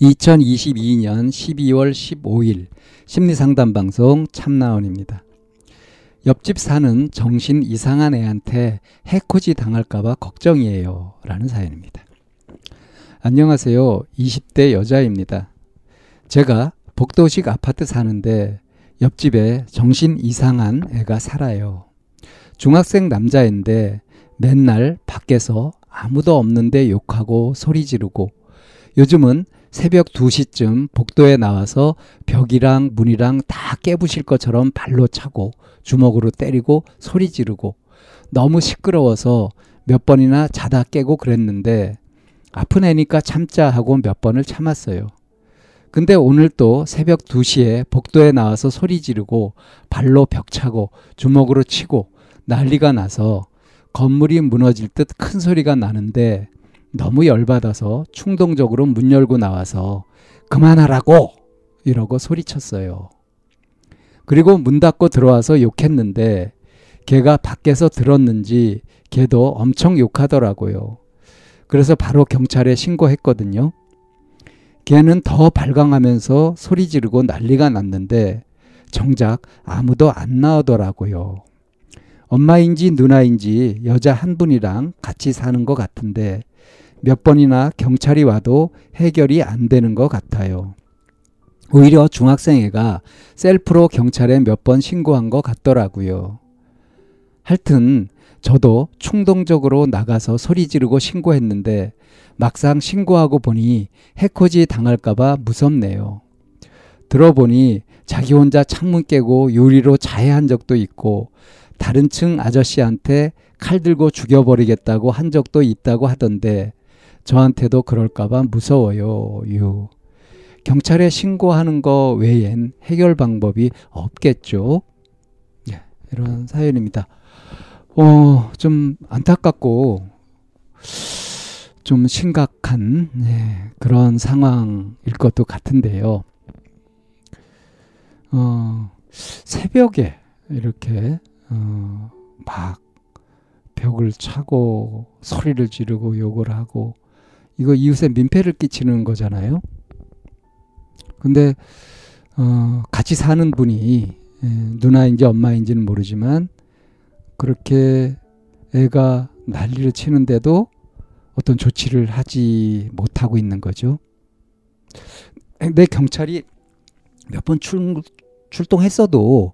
2022년 12월 15일 심리상담 방송 참나원입니다. 옆집 사는 정신 이상한 애한테 해코지 당할까봐 걱정이에요. 라는 사연입니다. 안녕하세요. 20대 여자입니다. 제가 복도식 아파트 사는데 옆집에 정신 이상한 애가 살아요. 중학생 남자인데 맨날 밖에서 아무도 없는데 욕하고 소리 지르고 요즘은 새벽 2시쯤 복도에 나와서 벽이랑 문이랑 다 깨부실 것처럼 발로 차고 주먹으로 때리고 소리 지르고 너무 시끄러워서 몇 번이나 자다 깨고 그랬는데 아픈 애니까 참자 하고 몇 번을 참았어요. 근데 오늘 또 새벽 2시에 복도에 나와서 소리 지르고 발로 벽 차고 주먹으로 치고 난리가 나서 건물이 무너질 듯 큰 소리가 나는데 너무 열받아서 충동적으로 문 열고 나와서 그만하라고! 이러고 소리쳤어요. 그리고 문 닫고 들어와서 욕했는데 걔가 밖에서 들었는지 걔도 엄청 욕하더라고요. 그래서 바로 경찰에 신고했거든요. 걔는 더 발광하면서 소리 지르고 난리가 났는데 정작 아무도 안 나오더라고요. 엄마인지 누나인지 여자 한 분이랑 같이 사는 것 같은데 몇 번이나 경찰이 와도 해결이 안 되는 것 같아요. 오히려 중학생 애가 셀프로 경찰에 몇 번 신고한 것 같더라고요. 하여튼 저도 충동적으로 나가서 소리 지르고 신고했는데 막상 신고하고 보니 해코지 당할까봐 무섭네요. 들어보니 자기 혼자 창문 깨고 유리로 자해한 적도 있고 다른 층 아저씨한테 칼 들고 죽여버리겠다고 한 적도 있다고 하던데 저한테도 그럴까봐 무서워요. 유. 경찰에 신고하는 거 외엔 해결 방법이 없겠죠. 네, 이런 사연입니다. 어, 좀 안타깝고 좀 심각한 네, 그런 상황일 것도 같은데요. 어, 새벽에 이렇게 어, 막 벽을 차고 소리를 지르고 욕을 하고 이거 이웃에 민폐를 끼치는 거잖아요. 근데 어, 같이 사는 분이 에, 누나인지 엄마인지는 모르지만 그렇게 애가 난리를 치는데도 어떤 조치를 하지 못하고 있는 거죠. 내 경찰이 몇 번 출동했어도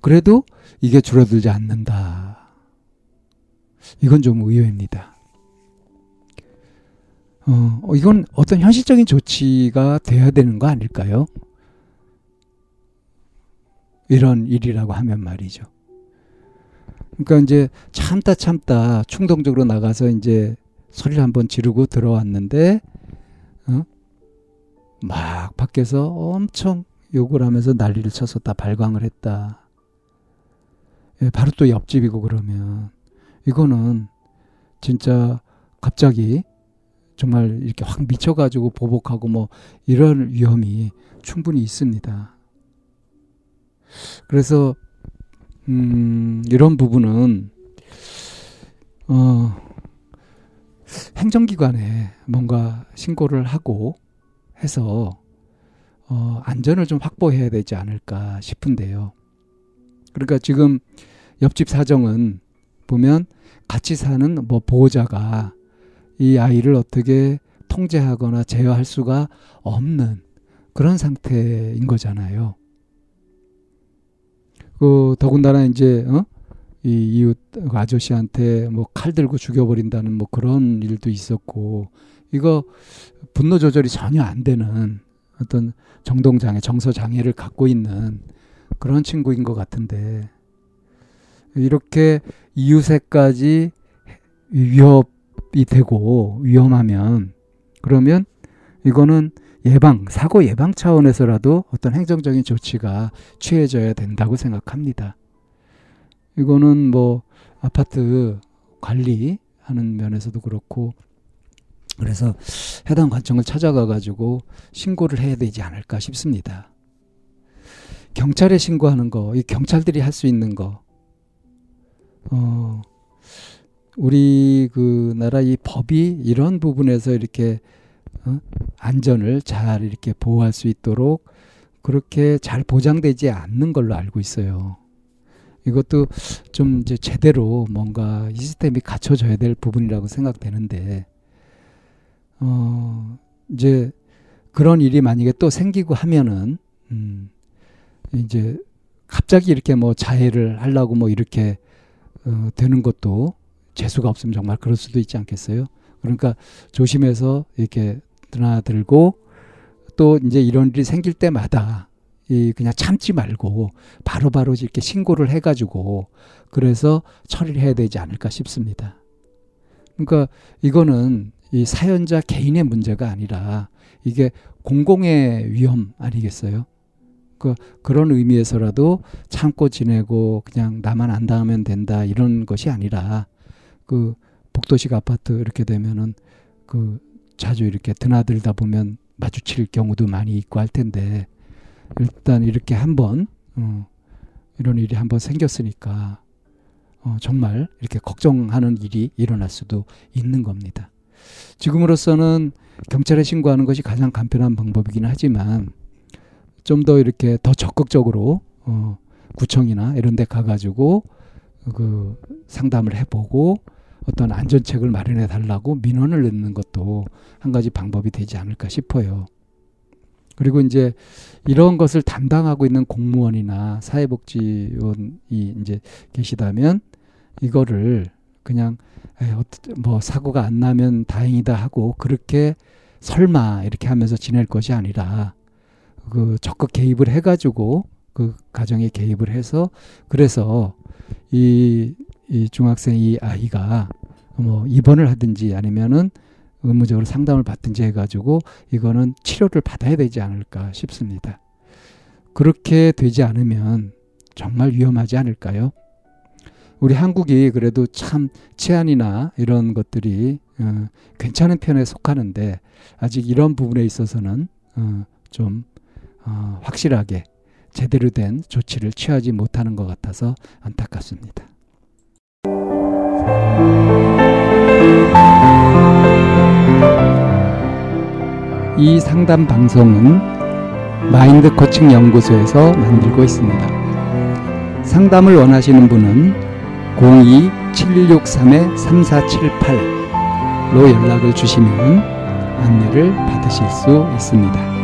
그래도 이게 줄어들지 않는다. 이건 좀 의외입니다. 어, 어, 이건 어떤 현실적인 조치가 돼야 되는 거 아닐까요? 이런 일이라고 하면 말이죠. 그러니까 이제 참다 참다 충동적으로 나가서 이제 소리를 한번 지르고 들어왔는데, 어? 막 밖에서 엄청 욕을 하면서 난리를 쳐서 다 발광을 했다. 예, 바로 또 옆집이고 그러면 이거는 진짜 갑자기 정말 이렇게 확 미쳐가지고 보복하고 뭐 이런 위험이 충분히 있습니다. 그래서 음, 이런 부분은 어, 행정기관에 뭔가 신고를 하고 해서 어, 안전을 좀 확보해야 되지 않을까 싶은데요. 그러니까 지금 옆집 사정은 보면 같이 사는 뭐 보호자가 이 아이를 어떻게 통제하거나 제어할 수가 없는 그런 상태인 거잖아요. 그 더군다나 이제 어? 이 이웃 아저씨한테 뭐 칼 들고 죽여버린다는 뭐 그런 일도 있었고 이거 분노 조절이 전혀 안 되는 어떤 정동 장애, 정서 장애를 갖고 있는 그런 친구인 것 같은데 이렇게 이웃에까지 위협 이 되고 위험하면 그러면 이거는 예방, 사고 예방 차원에서라도 어떤 행정적인 조치가 취해져야 된다고 생각합니다. 이거는 뭐 아파트 관리하는 면에서도 그렇고 그래서 해당 관청을 찾아가 가지고 신고를 해야 되지 않을까 싶습니다. 경찰에 신고하는 거, 이 경찰들이 할 수 있는 거, 어, 우리 그 나라 이 법이 이런 부분에서 이렇게 어? 안전을 잘 이렇게 보호할 수 있도록 그렇게 잘 보장되지 않는 걸로 알고 있어요. 이것도 좀 이제 제대로 뭔가 이 시스템이 갖춰져야 될 부분이라고 생각되는데, 어, 이제 그런 일이 만약에 또 생기고 하면은, 음, 이제 갑자기 이렇게 뭐 자해를 하려고 뭐 이렇게 어, 되는 것도 재수가 없으면 정말 그럴 수도 있지 않겠어요? 그러니까 조심해서 이렇게 드나들고 또 이제 이런 일이 생길 때마다 이 그냥 참지 말고 바로바로 바로 이렇게 신고를 해가지고 그래서 처리를 해야 되지 않을까 싶습니다. 그러니까 이거는 이 사연자 개인의 문제가 아니라 이게 공공의 위험 아니겠어요? 그 그런 의미에서라도 참고 지내고 그냥 나만 안 당하면 된다 이런 것이 아니라 그 복도식 아파트 이렇게 되면은 그 자주 이렇게 드나들다 보면 마주칠 경우도 많이 있고 할 텐데 일단 이렇게 한번 어, 이런 일이 한번 생겼으니까 어, 정말 이렇게 걱정하는 일이 일어날 수도 있는 겁니다. 지금으로서는 경찰에 신고하는 것이 가장 간편한 방법이긴 하지만 좀 더 이렇게 더 적극적으로 어, 구청이나 이런 데 가가지고 그 상담을 해보고 어떤 안전책을 마련해 달라고 민원을 넣는 것도 한 가지 방법이 되지 않을까 싶어요. 그리고 이제 이런 것을 담당하고 있는 공무원이나 사회복지원이 이제 계시다면 이거를 그냥 뭐 사고가 안 나면 다행이다 하고 그렇게 설마 이렇게 하면서 지낼 것이 아니라 그 적극 개입을 해가지고 그 가정에 개입을 해서 그래서 이, 이 중학생 이 아이가 뭐 입원을 하든지 아니면은 의무적으로 상담을 받든지 해가지고 이거는 치료를 받아야 되지 않을까 싶습니다. 그렇게 되지 않으면 정말 위험하지 않을까요? 우리 한국이 그래도 참 치안이나 이런 것들이 어, 괜찮은 편에 속하는데 아직 이런 부분에 있어서는 어, 좀 어, 확실하게 제대로 된 조치를 취하지 못하는 것 같아서 안타깝습니다. 이 상담 방송은 마인드 코칭 연구소에서 만들고 있습니다. 상담을 원하시는 분은 02-763-3478로 연락을 주시면 안내를 받으실 수 있습니다.